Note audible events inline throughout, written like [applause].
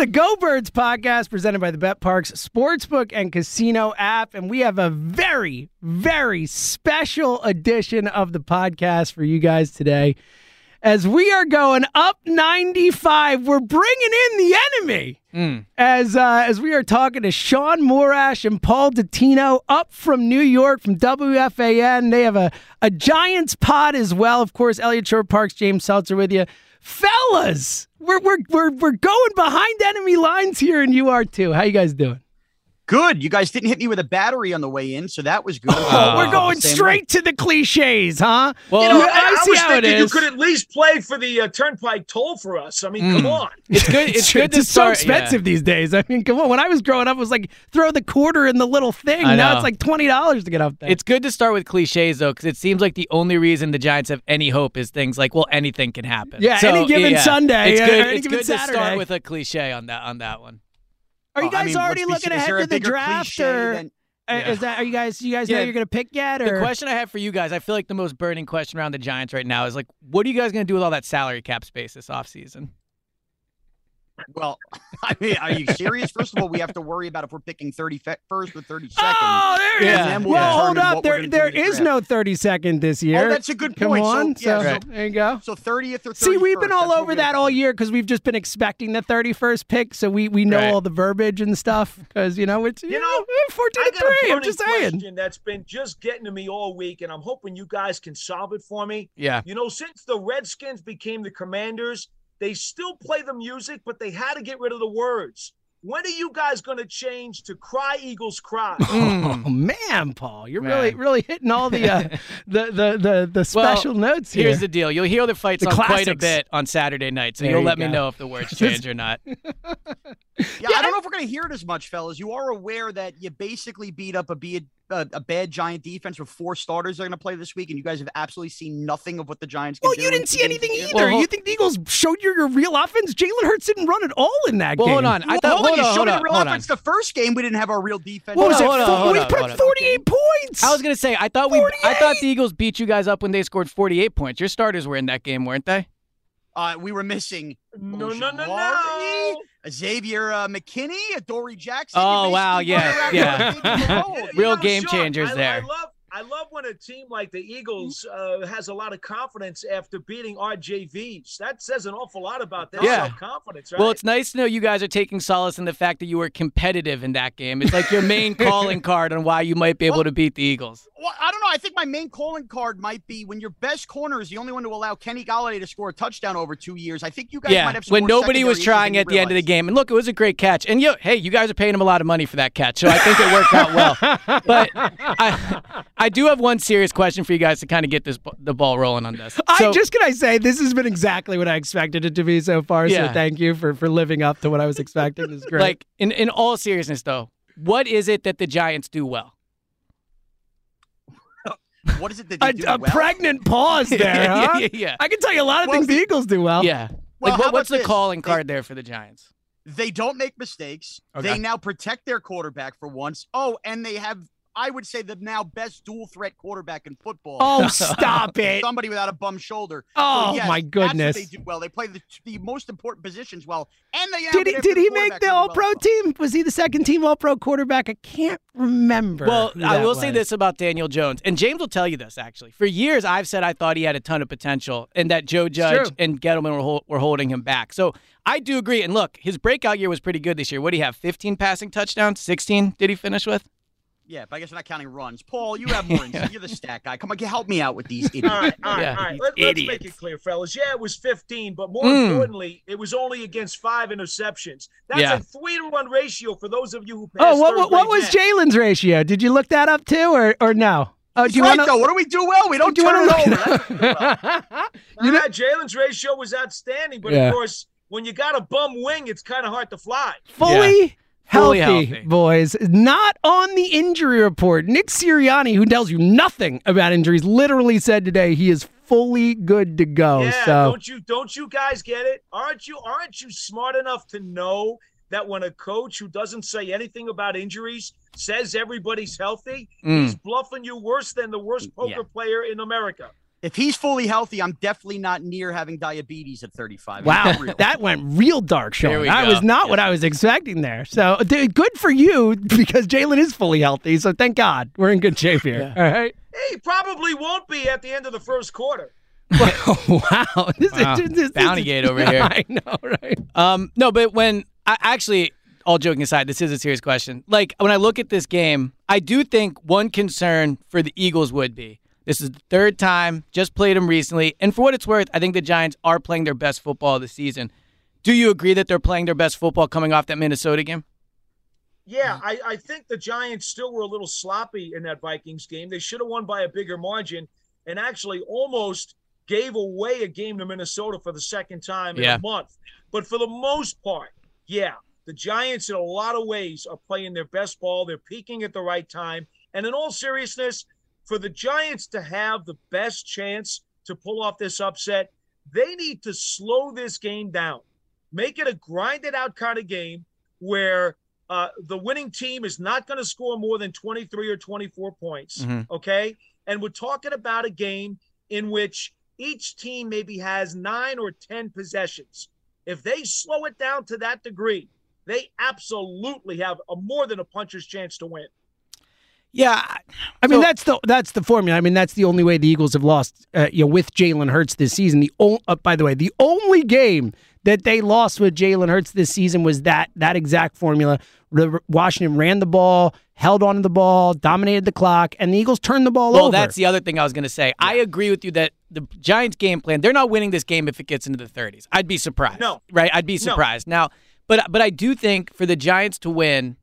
The Go Birds podcast presented by the BetParx Sportsbook and Casino app. And we have a very, very special edition of the podcast for you guys today. As we are going up 95, we're bringing in the enemy. As uh, as we are talking to Sean Morash and Paul Dottino up from New York from WFAN. They have a, a Giants pod as well. Of course, Eliot Shorr-Parks, James Seltzer with you. Fellas, we're, we're, we're, we're going behind enemy lines here, and you are too. How you guys doing? Good. You guys didn't hit me with a battery on the way in, so that was good. Oh, we're going Same straight to the cliches, huh? Well, You you know, know, I, I, see was how it thinking you could at least play for the uh, turnpike toll for us. I mean, Mm. come on. It's good. It's [laughs] good to It's so start. yeah. expensive these days. I mean, come on. When I was growing up, it was like throw the quarter in the little thing. I Now know. it's like twenty dollars to get up there. It's good to start with cliches though, because it seems like the only reason the Giants have any hope is things like, well, anything can happen. Yeah, any given Sunday, It's uh, good. any it's given good to Saturday. start with a cliche on that on that one. Are you Oh, I guys mean, already looking ahead to the draft, or than- Yeah. is that? Are you guys? You guys know you're gonna pick yet? Or The question I have for you guys, I feel like the most burning question around the Giants right now is like, what are you guys going to do with all that salary cap space this offseason? Well, [laughs] I mean, are you serious? First of all, we have to worry about if we're picking 31st or 32nd. Oh, there it Yeah. is. And then we'll well, hold up. what There, gonna do there with the is draft. no 30 second this oh, year. Oh, that's a good Come point. on. So, yeah, so, so- there you go. So 30th or 31st. See, we've been all that's over that all year because we've just been expecting the 31st pick, so we we know Right. all the verbiage and stuff because you know it's you, You know know, 14 I to got a three. I'm just saying. question that's been just getting to me all week, and I'm hoping you guys can solve it for me. Yeah. You know, since the Redskins became the Commanders, they still play the music, but they had to get rid of the words. When are you guys going to change to "Cry Eagles Cry"? [laughs] Oh man, Paul, you're really Man. really hitting all the uh, [laughs] the, the the the Well, special notes here. Here's the deal. You'll hear the fights The on quite a bit on Saturday night, so There you'll you let me know if the words [laughs] change or not. Yeah, I don't know if we're going to hear it as much, fellas. You are aware that you basically beat up a, be- a, a bad Giant defense with four starters they're going to play this week, and you guys have absolutely seen nothing of what the Giants can well, do. you didn't see anything either. Well, you think the Eagles showed you your real offense? Jalen Hurts didn't run at all in that Well, game. hold on. I Well, thought. hold on, Hold you on. showed Hold me on. the real Hold on. offense. The first game, we didn't have our real defense. What was Hold it? on, hold on, we on, put hold on. 48 points. I was gonna say I thought we I thought the Eagles beat you guys up when they scored 48 points. Your starters were in that game, weren't they? Uh, we were missing No, no, no, Ojulari, no. Xavier uh, McKinney, Dory Jackson. Oh, wow, yeah, yeah. with David Malone. Real game Sean, changers I, there. I love, I love when a team like the Eagles uh, has a lot of confidence after beating RJVs. That says an awful lot about their Yeah. self-confidence, right? Well, it's nice to know you guys are taking solace in the fact that you were competitive in that game. It's like your main [laughs] calling card on why you might be able Well- to beat the Eagles. Well, I don't know. I think my main calling card might be when your best corner is the only one to allow Kenny Golladay to score a touchdown over two years. I think you guys Yeah, might have some when nobody was trying at the end of the game. And look, it was a great catch. And yo, hey, you guys are paying him a lot of money for that catch, so I think it worked out well. [laughs] But I, I do have one serious question for you guys to kind of get this the ball rolling on this. I So- just can I say this has been exactly what I expected it to be so far. Yeah. So thank you for for living up to what I was expecting. This is great. like in in all seriousness though, what is it that the Giants do well? What is it that they a, do a well? pregnant pause [laughs] there, huh? yeah, yeah. I can tell you a lot of Well, things the the- Eagles do well. Yeah. Well, like what, what's the this? calling They- card there for the Giants? They don't make mistakes. Okay. They now protect their quarterback for once. Oh, and they have I would say the now best dual threat quarterback in football. Oh, [laughs] stop it! Somebody without a bum shoulder. Oh so yes, my goodness! they do well. They play the, the most important positions well, and they did. He, did he make the All Pro well. team? Was he the second team All Pro quarterback? I can't remember. Well, I will was. say this about Daniel Jones, and James will tell you this. Actually, for years I've said I thought he had a ton of potential, and that Joe Judge and Gettleman were, were holding him back. So I do agree. And look, his breakout year was pretty good this year. What do you have? 15 passing touchdowns? 16? Did he finish with? Yeah, but I guess we're not counting runs. Paul, you have more. You're the [laughs] stat guy. Come on, help me out with these idiots. all right, all right, yeah, all right. Let, us make it clear, fellas. Yeah, it was 15, but more mm. importantly, it was only against five interceptions. That's yeah. a three to one ratio for those of you who passed. Oh, what, what, what was Jalen's ratio? Did you look that up too, or or no? Oh, do you right, want to? What do we do well? We don't do turn it over. well. [laughs] you know, Jalen's ratio was outstanding, but yeah. of course, when you got a bum wing, it's kind of hard to fly. Fully. Yeah healthy, healthy, boys. Not on the injury report. Nick Sirianni, who tells you nothing about injuries, literally said today he is fully good to go. Yeah, so don't you don't you guys get it? Aren't you aren't you smart enough to know that when a coach who doesn't say anything about injuries says everybody's healthy, mm. he's bluffing you worse than the worst poker yeah. player in America. If he's fully healthy, I'm definitely not near having diabetes at 35. Wow, that went real dark, Sean. That was not what I was expecting there. So good for you [laughs] because Jalen is fully healthy. So thank God we're in good shape here. Yeah. All right. He probably won't be at the end of the first quarter. [laughs] wow, [laughs] this wow. Is, this, bounty gate over here. I know, right? Um, no, but when I actually, all joking aside, this is a serious question. Like when I look at this game, I do think one concern for the Eagles would be this is the third time, just played them recently. And for what it's worth, I think the Giants are playing their best football of the season. Do you agree that they're playing their best football coming off that Minnesota game? Yeah, I, I think the Giants still were a little sloppy in that Vikings game. They should have won by a bigger margin and actually almost gave away a game to Minnesota for the second time in yeah. a month. But for the most part, yeah, the Giants in a lot of ways are playing their best ball. They're peaking at the right time. And in all seriousness, for the Giants to have the best chance to pull off this upset, they need to slow this game down, make it a grinded out kind of game where uh, the winning team is not going to score more than 23 or 24 points. Mm-hmm. Okay. And we're talking about a game in which each team maybe has nine or 10 possessions. If they slow it down to that degree, they absolutely have a more than a puncher's chance to win. Yeah, I mean so, that's the that's the formula. I mean that's the only way the Eagles have lost, uh, you know, with Jalen Hurts this season. The o- uh, by the way, the only game that they lost with Jalen Hurts this season was that that exact formula. Washington ran the ball, held on to the ball, dominated the clock, and the Eagles turned the ball well, over. Well, that's the other thing I was going to say. Yeah. I agree with you that the Giants' game plan, they're not winning this game if it gets into the 30s. I'd be surprised. No. Right? I'd be surprised. No. Now, but but I do think for the Giants to win,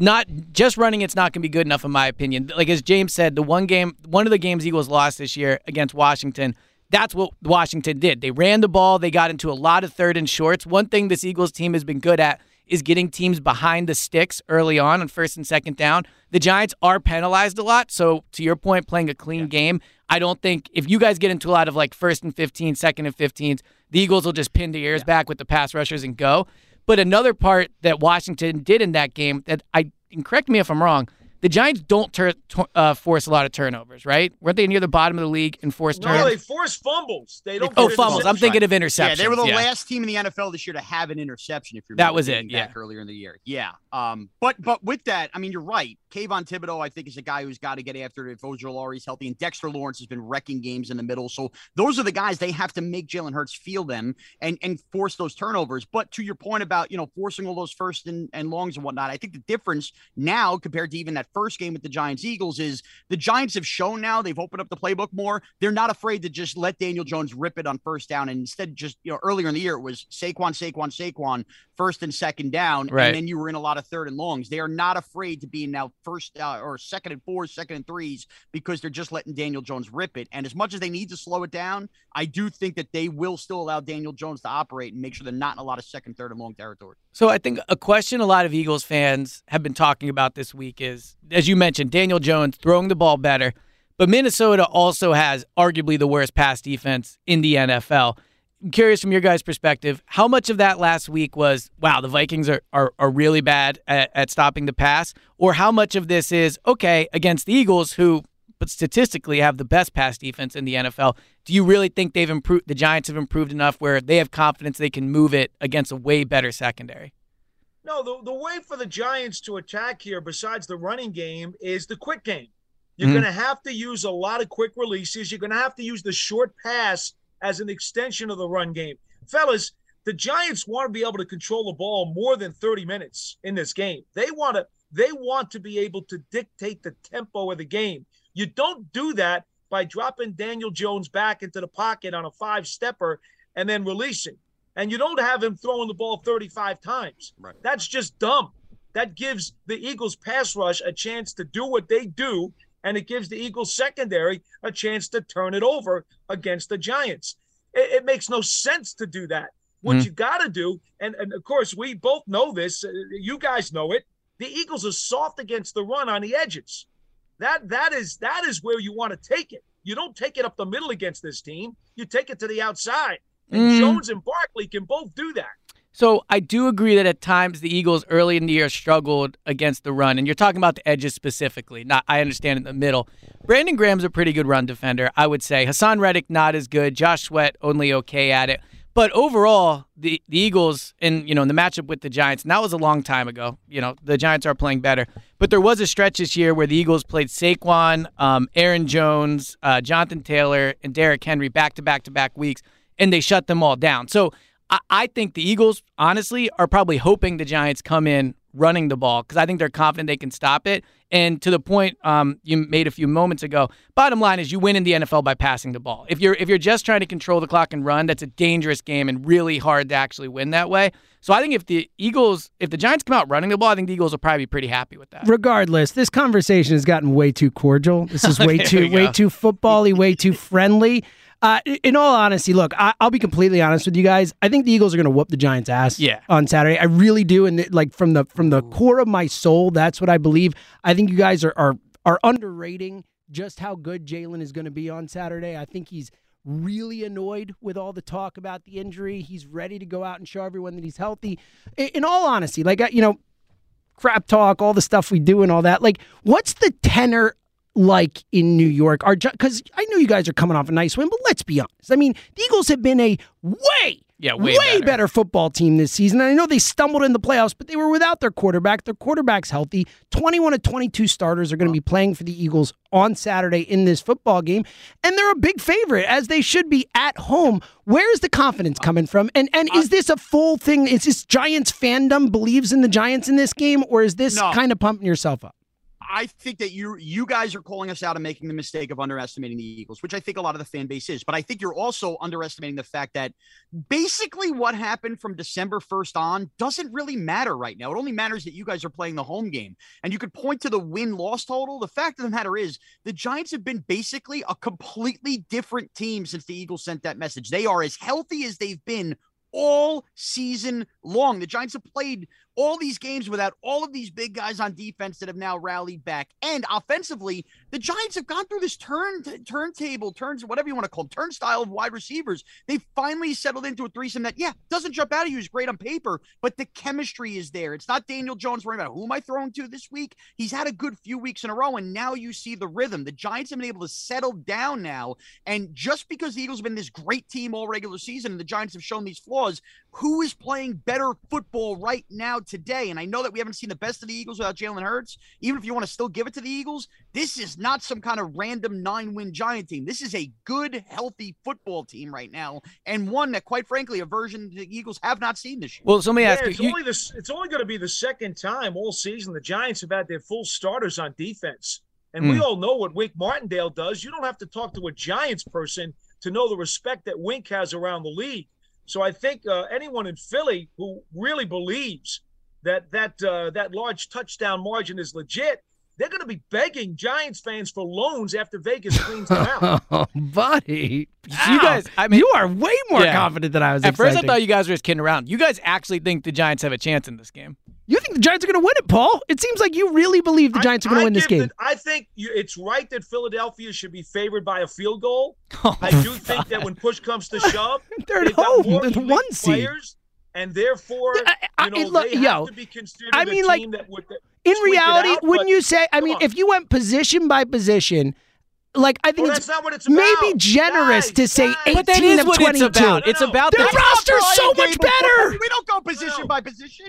not just running it's not going to be good enough in my opinion. Like as James said, the one game, one of the games Eagles lost this year against Washington, that's what Washington did. They ran the ball, they got into a lot of third and shorts. One thing this Eagles team has been good at is getting teams behind the sticks early on on first and second down. The Giants are penalized a lot, so to your point playing a clean yeah. game, I don't think if you guys get into a lot of like first and 15, second and 15s, the Eagles will just pin the ears yeah. back with the pass rushers and go. But another part that Washington did in that game that I and correct me if I'm wrong, the Giants don't tur- uh, force a lot of turnovers, right? Weren't they near the bottom of the league in forced turnovers? No, they force fumbles. They don't. oh, fumbles. I'm thinking of interceptions. Yeah, they were the yeah. last team in the NFL this year to have an interception. If you're that was it. Yeah, earlier in the year. Yeah. Um. But but with that, I mean, you're right. Kayvon Thibodeaux, I think, is a guy who's got to get after it if Ojulari's healthy, and Dexter Lawrence has been wrecking games in the middle. So those are the guys they have to make Jalen Hurts feel them and and force those turnovers. But to your point about you know forcing all those first and, and longs and whatnot, I think the difference now compared to even that first game with the Giants Giants Eagles is the Giants have shown now they've opened up the playbook more. They're not afraid to just let Daniel Jones rip it on first down. And instead, just, you know, earlier in the year, it was Saquon, Saquon, Saquon, first and second down. Right. And then you were in a lot of third and longs. They are not afraid to be now first uh, or second and fours, second and threes because they're just letting Daniel Jones rip it. And as much as they need to slow it down, I do think that they will still allow Daniel Jones to operate and make sure they're not in a lot of second, third, and long territory. So I think a question a lot of Eagles fans have been talking about this week is, as you mentioned, Daniel Jones throwing the ball better, but Minnesota also has arguably the worst pass defense in the NFL. I'm curious from your guys' perspective, how much of that last week was, wow, the Vikings are, are, are really bad at, at stopping the pass? Or how much of this is, okay, against the Eagles, who but statistically have the best pass defense in the NFL. Do you really think they've improved? The Giants have improved enough where they have confidence they can move it against a way better secondary. No, the, the way for the Giants to attack here, besides the running game, is the quick game. You're mm-hmm. going to have to use a lot of quick releases. You're going to have to use the short pass as an extension of the run game. Fellas, the Giants want to be able to control the ball more than 30 minutes in this game. They want to they want to be able to dictate the tempo of the game. You don't do that by dropping Daniel Jones back into the pocket on a five stepper and then releasing. And you don't have him throwing the ball 35 times. Right. That's just dumb. That gives the Eagles pass rush a chance to do what they do, and it gives the Eagles secondary a chance to turn it over against the Giants. It, it makes no sense to do that. What mm-hmm. you got to do, and, and of course, we both know this, uh, you guys know it, the Eagles are soft against the run on the edges. That that is that is where you want to take it. You don't take it up the middle against this team. You take it to the outside. And mm. Jones and Barkley can both do that. So I do agree that at times the Eagles early in the year struggled against the run, and you're talking about the edges specifically. Not I understand in the middle. Brandon Graham's a pretty good run defender, I would say. Haason Reddick not as good. Josh Sweat only okay at it. But overall, the, the Eagles in you know in the matchup with the Giants, and that was a long time ago. You know the Giants are playing better, but there was a stretch this year where the Eagles played Saquon, um, Aaron Jones, uh, Jonathan Taylor, and Derrick Henry back to back to back weeks, and they shut them all down. So I, I think the Eagles, honestly, are probably hoping the Giants come in running the ball because I think they're confident they can stop it. And to the point um, you made a few moments ago, bottom line is you win in the NFL by passing the ball. If you're if you're just trying to control the clock and run, that's a dangerous game and really hard to actually win that way. So I think if the Eagles, if the Giants come out running the ball, I think the Eagles will probably be pretty happy with that. Regardless, this conversation has gotten way too cordial. This is [laughs] way too way too footbally, way too friendly. Uh, in all honesty, look, I, will be completely honest with you guys. I think the Eagles are going to whoop the Giants' ass yeah. on Saturday. I really do, and like from the from the core of my soul, that's what I believe. I think you guys are are are underrating just how good Jalen is going to be on Saturday. I think he's really annoyed with all the talk about the injury. He's ready to go out and show everyone that he's healthy. In, in all honesty, like you know, crap talk, all the stuff we do, and all that. Like, what's the tenor like in New York? Are because I know you guys are coming off a nice win, but let's be honest. I mean, the Eagles have been a way yeah, way, way better. better. football team this season. And I know they stumbled in the playoffs, but they were without their quarterback. Their quarterback's healthy. 21 of 22 starters are going to be playing for the Eagles on Saturday in this football game, and they're a big favorite as they should be at home. Where's the confidence coming from? And and is this a full thing? Is this Giants fandom believes in the Giants in this game, or is this no. kind of pumping yourself up? I think that you you guys are calling us out and making the mistake of underestimating the Eagles, which I think a lot of the fan base is. But I think you're also underestimating the fact that basically what happened from December 1st on doesn't really matter right now. It only matters that you guys are playing the home game. And you could point to the win-loss total. The fact of the matter is the Giants have been basically a completely different team since the Eagles sent that message. They are as healthy as they've been all season long. The Giants have played all these games without all of these big guys on defense that have now rallied back. And offensively, the Giants have gone through this turn turntable, turns, whatever you want to call them, turnstile of wide receivers. They finally settled into a threesome that, yeah, doesn't jump out at you Is great on paper, but the chemistry is there. It's not Daniel Jones worrying about who am I throwing to this week. He's had a good few weeks in a row, and now you see the rhythm. The Giants have been able to settle down now. And just because the Eagles have been this great team all regular season and the Giants have shown these flaws, who is playing better football right now today? And I know that we haven't seen the best of the Eagles without Jalen Hurts. Even if you want to still give it to the Eagles, this is not some kind of random nine win Giant team. This is a good, healthy football team right now, and one that, quite frankly, a version the Eagles have not seen this year. Well, so let me ask yeah, you. It's only, this, it's only going to be the second time all season the Giants have had their full starters on defense. And mm. we hmm. all know what Wink Martindale does. You don't have to talk to a Giants person to know the respect that Wink has around the league. So I think uh, anyone in Philly who really believes that that uh, that large touchdown margin is legit, they're going to be begging Giants fans for loans after Vegas cleans them out. [laughs] oh, buddy, Ow. you guys, I mean, you are way more yeah. confident than I was. At expecting. first, I thought you guys were just kidding around. You guys actually think the Giants have a chance in this game? You think the Giants are going to win it, Paul? It seems like you really believe the Giants I, are going to win this game. The, I think you, it's right that Philadelphia should be favored by a field goal. [laughs] Oh, I do God. think that when push comes to [laughs] shove, They're at they've got home. more They're the elite one seed. players, and therefore, I- I- you know, it- look, they have yo, to be considered I a mean, like, team that would. That In reality, out, wouldn't you say? I mean, on. if you went position by position, like I think Well, it's that's not what it's maybe generous Guys, to say guys. 18 But that is of what 22. it's about. No, It's about Their the roster's so Brian much better. We don't go position No. by position.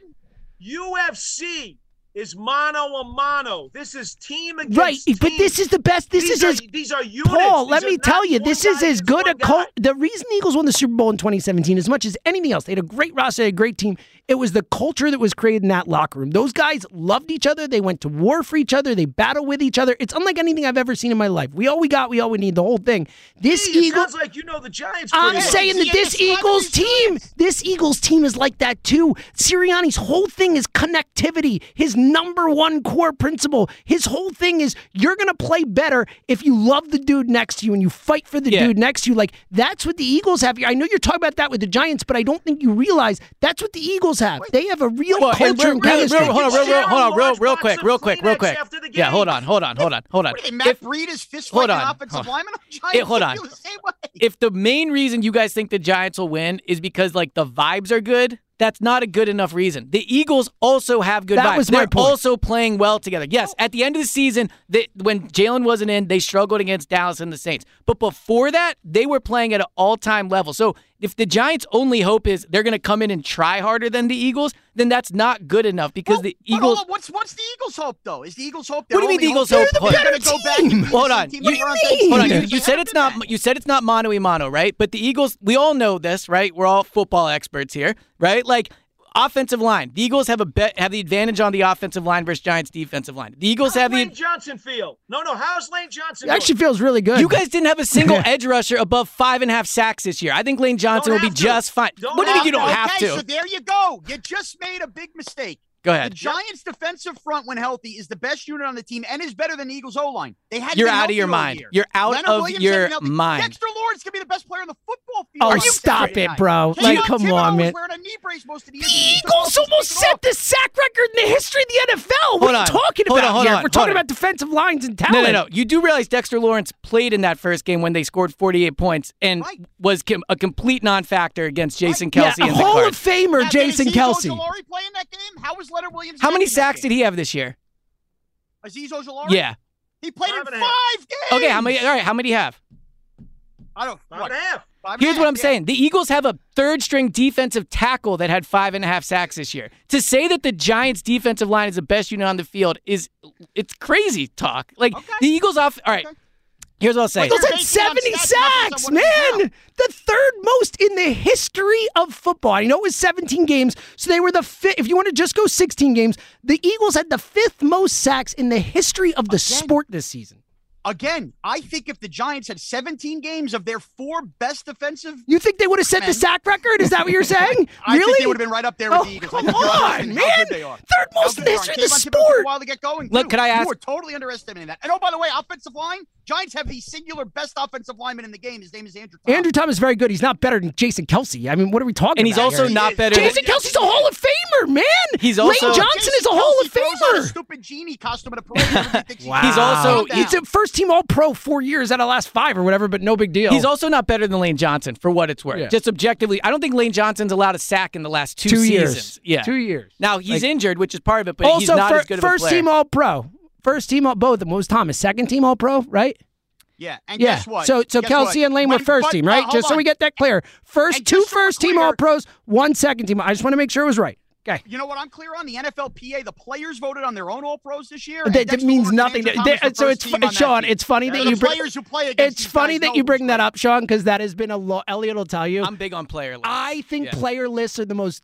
UFC is mano a mano. This is team against Right, but this is the best. This these is are, as these are units. Paul, These let me tell you, this is as good a one The reason the Eagles won the Super Bowl in 2017, as much as anything else, they had a great roster, a great team. It was the culture that was created in that locker room. Those guys loved each other. They went to war for each other. They battled with each other. It's unlike anything I've ever seen in my life. We all we got, we all we need. The whole thing. This Gee, sounds like you know the Giants. I'm well. saying that this it's one of Eagles team, this Eagles team is like that too. Sirianni's whole thing is connectivity. His number one core principle. His whole thing is you're gonna play better if you love the dude next to you and you fight for the Yeah. dude next to you. Like that's what the Eagles have here. I know you're talking about that with the Giants, but I don't think you realize that's what the Eagles have. They have a real Well, and culture real, and real, chemistry. real, hold on, real, real, hold on, real, real quick, real quick, real quick. Yeah, hold on, hold on, hold on, hold on. What are they, Matt If- Breed is fist hold on, offensive hold on. lineman. Giants Hey, hold on. the if the main reason you guys think the Giants will win is because like the vibes are good, that's not a good enough reason. The Eagles also have good That vibes. was my They're point. also playing well together. Yes, oh. at the end of the season, they, when Jalen wasn't in, they struggled against Dallas and the Saints. But before that, they were playing at an all-time level. So if the Giants' only hope is they're going to come in and try harder than the Eagles, then that's not good enough because Well, the Eagles. on, what's what's the Eagles' hope though? Is the Eagles' hope? What do you mean the Eagles' hope? They're Hold on. go back and Hold on. You- Hold on, you, you said it's not you said it's not mano a mano, right? But the Eagles, we all know this, right? We're all football experts here, right? Like offensive line, the Eagles have a bet have the advantage on the offensive line versus Giants defensive line. The Eagles How's have Lane the Johnson feel? No, no. How's Lane Johnson? It actually feels really good. you guys didn't have a single [laughs] edge rusher above five and a half sacks this year. I think Lane Johnson will Don't be to. just fine. Don't what do you mean you don't okay, have to? Okay, so there you go. You just made a big mistake. Go ahead. The. Giants' defensive front, when healthy, is the best unit on the team and is better than the Eagles' O line. They had You're out of your mind. year. You're out Leonard of Williams your had been healthy. mind. Dexter Lawrence could be the best player on the football field. Oh, stop it, bro. Kayvon Like, come Thibodeaux on, was man. wearing a knee brace most of the year. The Eagles almost set the sack record in the history of the NFL. What Hold are you on. talking Hold about on, hold here? on, We're talking on. about defensive lines and No, talent. no, no. No. You do realize Dexter Lawrence played in that first game when they scored 48 points and Right. was com- a complete non-factor against Jason Right. Kelce Yeah, a and the Hall Cards. of Famer, Jason Kelce. Azeez Ojulari play in that game? How was Leonard Williams? How many sacks game? did he have this year? Azeez Ojulari? Yeah. He played Five in and a half. five games. Okay, how many? All right, how many do you have? I don't. Five what, and a half. five Here's what half, I'm yeah. saying: the Eagles have a third-string defensive tackle that had five and a half sacks this year. To say that the Giants' defensive line is the best unit on the field is it's crazy talk. Like Okay. the Eagles off. All right, Okay. Here's what I'll say. But Eagles had basing it on 70 stats, not based on sacks, man. The third most in the history of football. I know it was 17 games, so they were the fifth. If you want to just go 16 games, the Eagles had the fifth most sacks in the history of the sport this season. Again, I think if the Giants had 17 games of their four best defensive, You think they would have set the sack record? Is that what you're saying? [laughs] I really? think they would have been right up there with Oh, the Eagles. come I think on, underestimating how man. good they are. Third most in good the they history of the Kayvon Thibodeaux took a sport. while to get going. Look, too. could I ask- You were totally underestimating that. And oh, by the way, offensive line, Giants have the singular best offensive lineman in the game. His name is Andrew. Thomas. Andrew Thomas is very good. He's not better than Jason Kelce. I mean, what are we talking about? and he's about? also here? not better. Than Jason than, Kelce's a Hall of Famer, man. He's also Lane Johnson Jason is a Hall of Kelce throws on a Famer. stupid genie costume at a parade. Everybody Wow. He's also- Calm. He's a first team All Pro four years out of last five or whatever, but no big deal. He's also not better than Lane Johnson for what it's worth. Yeah. Just objectively, I don't think Lane Johnson's allowed a sack in the last two, two seasons. years. Yeah, two years. Now he's Like- injured, which is part of it, but he's also, not fir- as good of a first team All Pro. First team All both of them. What was Thomas? Second team All Pro, right? Yeah, and Yeah. guess what? So so Guess Kelce what? and Lane were first but- team, uh, right? hold just so on. we get that clear. First And two so we're team clear- All Pros, one second team. I just want to make sure it was right. Okay. You know what I'm clear on? The NFLPA, the players voted on their own All Pros this year. That, that means Lawrence nothing. Andrew They- so it's fu- Sean. It's funny And that you bring. players who play against It's funny that you bring that up, Sean, because that has been a law. Eliot will tell you. I'm big on player lists. I think Yeah. player lists are the most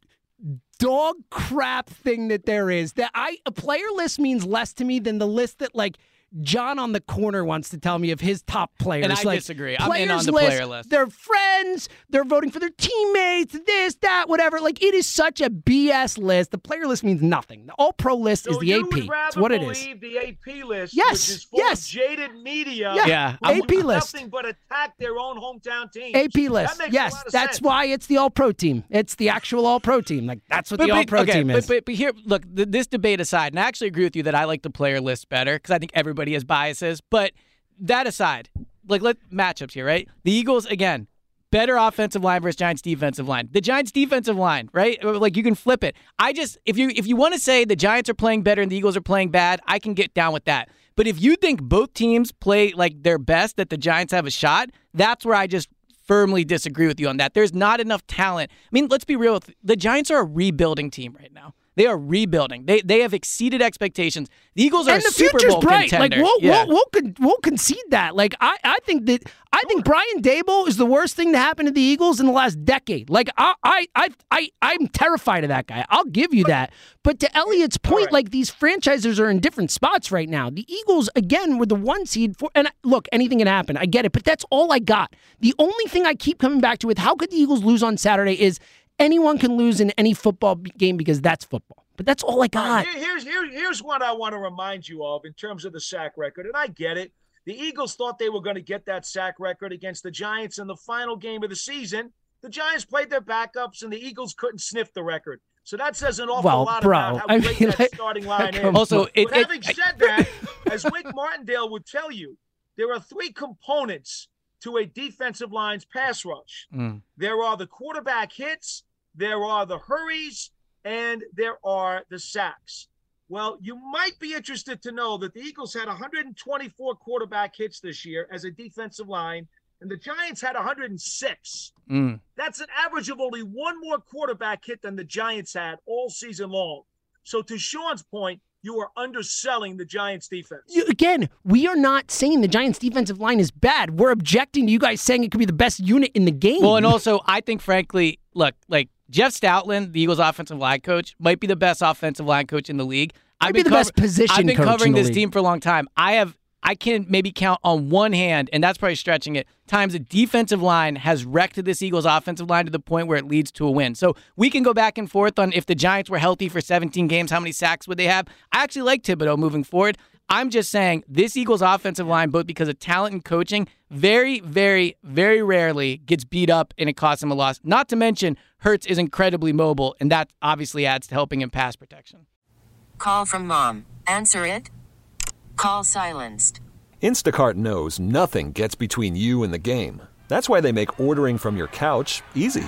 dog crap thing that there is. That I a player list means less to me than the list that like John on the corner wants to tell me of his top players. And I like, disagree. I'm in on the list, player list. They're friends. They're voting for their teammates. This, that, whatever. Like it is such a BS list. The player list means nothing. The All Pro list so is the AP. It's what it is. The AP list. Yes. yes. jaded media. Yeah. yeah. AP list. Nothing but attack their own hometown team. AP list. yes. That's sense. why it's the All Pro team. It's the actual All Pro team. Like that's what but, the All Pro okay, team is. But, but, but here, look. This debate aside, and I actually agree with you that I like the player list better because I think everybody has biases. But that aside, like let matchups here, right? The Eagles again, better offensive line versus Giants defensive line. The Giants defensive line, right? Uh, like you can flip it. I just if you if you want to say the Giants are playing better and the Eagles are playing bad, I can get down with that. But if you think both teams play like their best, that the Giants have a shot, that's where I just firmly disagree with you on that. There's not enough talent. I mean, let's be real. The Giants are a rebuilding team right now. They are rebuilding. They they have exceeded expectations. The Eagles are and the Super future's Bowl bright. Contender. Like we'll, yeah. we'll, we'll, we'll concede that. Like I, I think that I think Brian Daboll is the worst thing to happen to the Eagles in the last decade. Like I I I, I I'm terrified of that guy. I'll give you that. But to Eliot's point, right. like these franchises are in different spots right now. The Eagles again were the one seed for. And look, anything can happen. I get it, but that's all I got. The only thing I keep coming back to with how could the Eagles lose on Saturday is anyone can lose in any football game because that's football. But that's all I got. Right, here's here, here's what I want to remind you of in terms of the sack record, and I get it. The Eagles thought they were going to get that sack record against the Giants in the final game of the season. The Giants played their backups, and the Eagles couldn't sniff the record. So that says an awful well, lot bro, about how I great mean, that like, starting line is. Also, it, but having it, said that, as Wink Martindale would tell you, there are three components to a defensive line's pass rush. Mm. There are the quarterback hits, there are the hurries, and there are the sacks. Well, you might be interested to know that the Eagles had 124 quarterback hits this year as a defensive line, and the Giants had 106. Mm. That's an average of only one more quarterback hit than the Giants had all season long. So, to Sean's point, you are underselling the Giants defense. You, again, we are not saying the Giants defensive line is bad. We're objecting to you guys saying it could be the best unit in the game. Well, and also, I think, frankly, look, like Jeff Stoutland, the Eagles' offensive line coach, might be the best offensive line coach in the league. Might I've been the cover- best position. I've been covering this league. team for a long time. I have I can maybe count on one hand, and that's probably stretching it, times the defensive line has wrecked this Eagles offensive line to the point where it leads to a win. So we can go back and forth on if the Giants were healthy for 17 games, how many sacks would they have? I actually like Thibodeaux moving forward. I'm just saying this Eagles offensive line, both because of talent and coaching, very, very, very rarely gets beat up and it costs him a loss. Not to mention, Hurts is incredibly mobile, and that obviously adds to helping him pass protection. Call from mom. Answer it. Call silenced. Instacart knows nothing gets between you and the game. That's why they make ordering from your couch easy.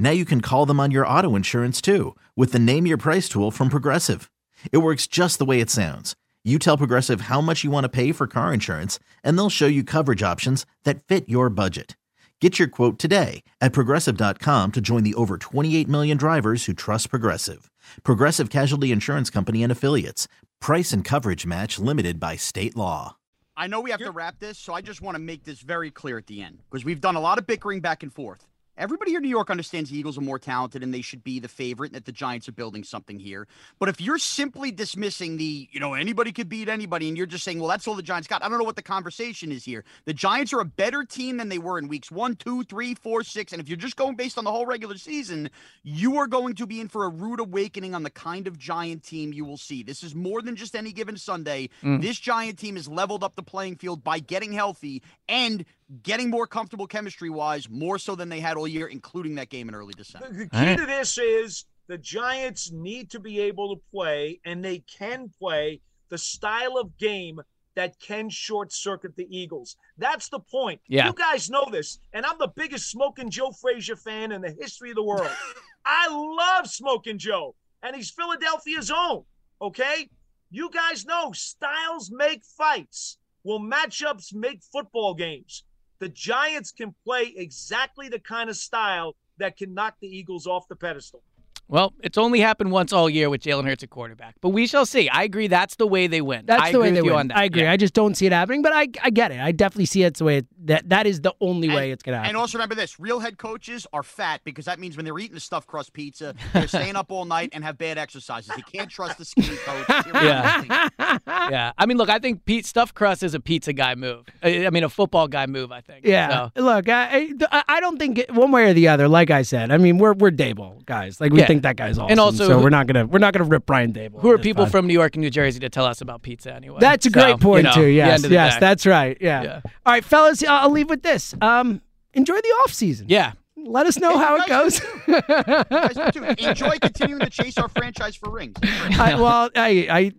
Now you can call them on your auto insurance too with the Name Your Price tool from Progressive. It works just the way it sounds. You tell Progressive how much you want to pay for car insurance, and they'll show you coverage options that fit your budget. Get your quote today at progressive.com to join the over 28 million drivers who trust Progressive. Progressive Casualty Insurance Company and Affiliates. Price and coverage match limited by state law. I know we have to wrap this, so I just want to make this very clear at the end because we've done a lot of bickering back and forth. Everybody here in New York understands the Eagles are more talented and they should be the favorite and that the Giants are building something here. But if you're simply dismissing the, you know, anybody could beat anybody and you're just saying, well, that's all the Giants got, I don't know what the conversation is here. The Giants are a better team than they were in weeks one, two, three, four, six. And if you're just going based on the whole regular season, you are going to be in for a rude awakening on the kind of Giant team you will see. This is more than just any given Sunday. Mm. This Giant team has leveled up the playing field by getting healthy and getting more comfortable chemistry wise, more so than they had all year, including that game in early December. The, the key right. to this is the Giants need to be able to play, and they can play the style of game that can short circuit the Eagles. That's the point. Yeah. You guys know this, and I'm the biggest smoking Joe Frazier fan in the history of the world. [laughs] I love smoking Joe, and he's Philadelphia's own. Okay? You guys know styles make fights. Well, matchups make football games. The Giants can play exactly the kind of style that can knock the Eagles off the pedestal. Well, it's only happened once all year with Jalen Hurts at quarterback, but we shall see. I agree. That's the way they win. That's I the way they with you win. on that. I agree. Yeah. I just don't see it happening, but I I get it. I definitely see it's the way it, that that is the only way it's gonna happen. And also remember this: real head coaches are fat because that means when they're eating the stuffed crust pizza, they're staying up all night and have bad exercises. You can't trust the skinny [laughs] coach. Yeah. [laughs] yeah. I mean, look, I think Pete stuffed crust is a pizza guy move. I I mean, a football guy move. I think. Yeah. So, Look, I, I I don't think it, one way or the other. Like I said, I mean, we're we're Daboll guys. Like we Yeah. think that guy's awesome. And also, so who- we're not gonna we're not gonna rip Brian Daboll. who are people pod. from New York and New Jersey to tell us about pizza anyway? That's a So, great point you know, too. the Yes, end of the yes, day. that's right. Yeah. Yeah. All right, fellas, I'll I'll leave with this. Um, enjoy the off season. Yeah. Let us know how it goes. Guys, enjoy continuing to chase our franchise for rings. I, well, I, I,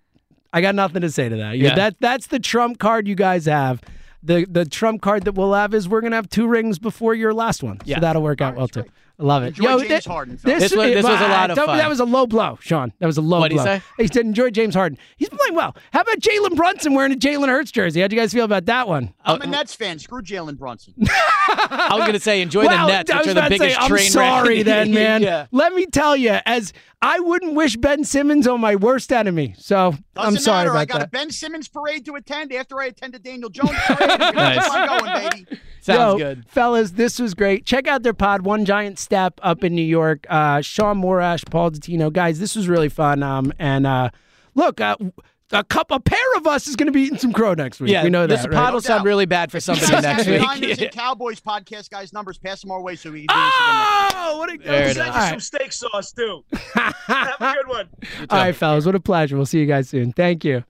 I got nothing to say to that. Yeah, Yeah. that that's the trump card you guys have. The the trump card that we'll have is we're gonna have two rings before your last one. Yeah. So that'll work out well too. I love it. Enjoy Yo, James thi- Harden, fellas. This was- this was a lot of don't- fun. That was a low blow, Sean. That was a low blow. What'd he say? He said enjoy James Harden. He's playing well. How about Jalen Brunson wearing a Jalen Hurts jersey? How'd you guys feel about that one? I'm oh, a Nets fan. Screw Jalen Brunson. [laughs] I was going to say enjoy Well, the Nets, I which are the about to biggest say, I'm train wreck. sorry [laughs] then, man. yeah. Let me tell you, as I wouldn't wish Ben Simmons on my worst enemy. So Doesn't I'm sorry matter. about I got that. a Ben Simmons parade to attend after I attended Daniel Jones parade. [laughs] Nice. I'm going, baby. Sounds Yo, good. fellas. This was great. Check out their pod, One Giant Step, up in New York. Uh, Sean Morash, Paul Dottino, guys. This was really fun. Um, and uh, look, uh, a cup, a pair of us is going to be eating some crow next week. Yeah, we know this that. pod right? will sound really bad for somebody [laughs] next week. Niners and [laughs] Cowboys podcast guys' numbers. Pass them our way so we can do this Oh, what a There it Send you All some steak sauce too. [laughs] Have a good one. All right, fellas. What a pleasure. We'll see you guys soon. Thank you.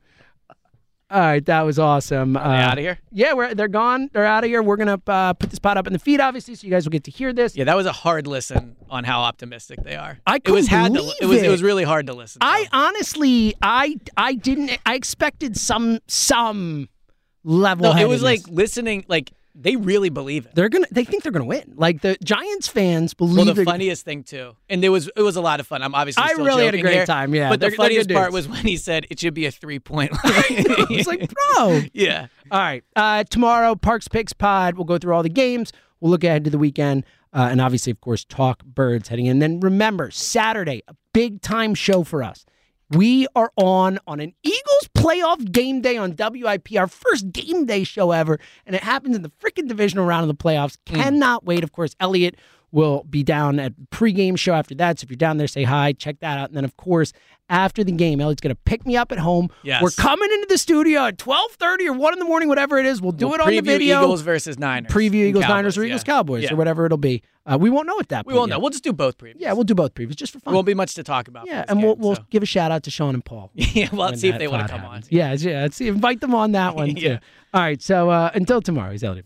All right, that was awesome. Are they Uh, out of here? Yeah, we're they're gone. They're out of here. We're gonna uh, put this pod up in the feed, obviously, so you guys will get to hear this. Yeah, that was a hard listen on how optimistic they are. I it was couldn't had to, believe it was it it. was really hard to listen. to. I honestly, I I didn't. I expected some some level. no, it was like listening like they really believe it. they're gonna. They think they're gonna win. Like the Giants fans believe. Well, the funniest thing too, and there was it was a lot of fun. I'm obviously I still really had a great here, time, yeah. but the funniest part was when he said it should be a three point. [laughs] Line. it's like, bro. yeah, All right. Uh, tomorrow, Parks Picks Pod. We'll go through all the games. We'll look ahead to the weekend. Uh, and obviously, of course, talk birds heading in. Then remember, Saturday, a big time show for us. We are on on an Eagles playoff game day on WIP, our first game day show ever, and it happens in the freaking divisional round of the playoffs. Mm. Cannot wait. Of course, Eliot will be down at pregame show after that. So if you're down there, say hi, check that out. And then, of course, after the game, Eliot's going to pick me up at home. Yes. We're coming into the studio at 12:30 or 1 in the morning, whatever it is. We'll do We'll it on the video. Eagles versus Niners. preview Eagles, Cowboys, Niners, or Eagles, yeah. Cowboys, Yeah. or whatever it'll be. Uh, we won't know at that We won't know. We'll just do both previews. yeah, we'll do both previews just for There fun. won't be much to talk about. yeah, and we'll game, we'll so. give a shout out to Sean and Paul. [laughs] yeah, well, let's see if they want to come happens. on. Yeah, yeah. Let's see, invite them on that one [laughs] too. All right. So uh, until tomorrow, he's Eliot.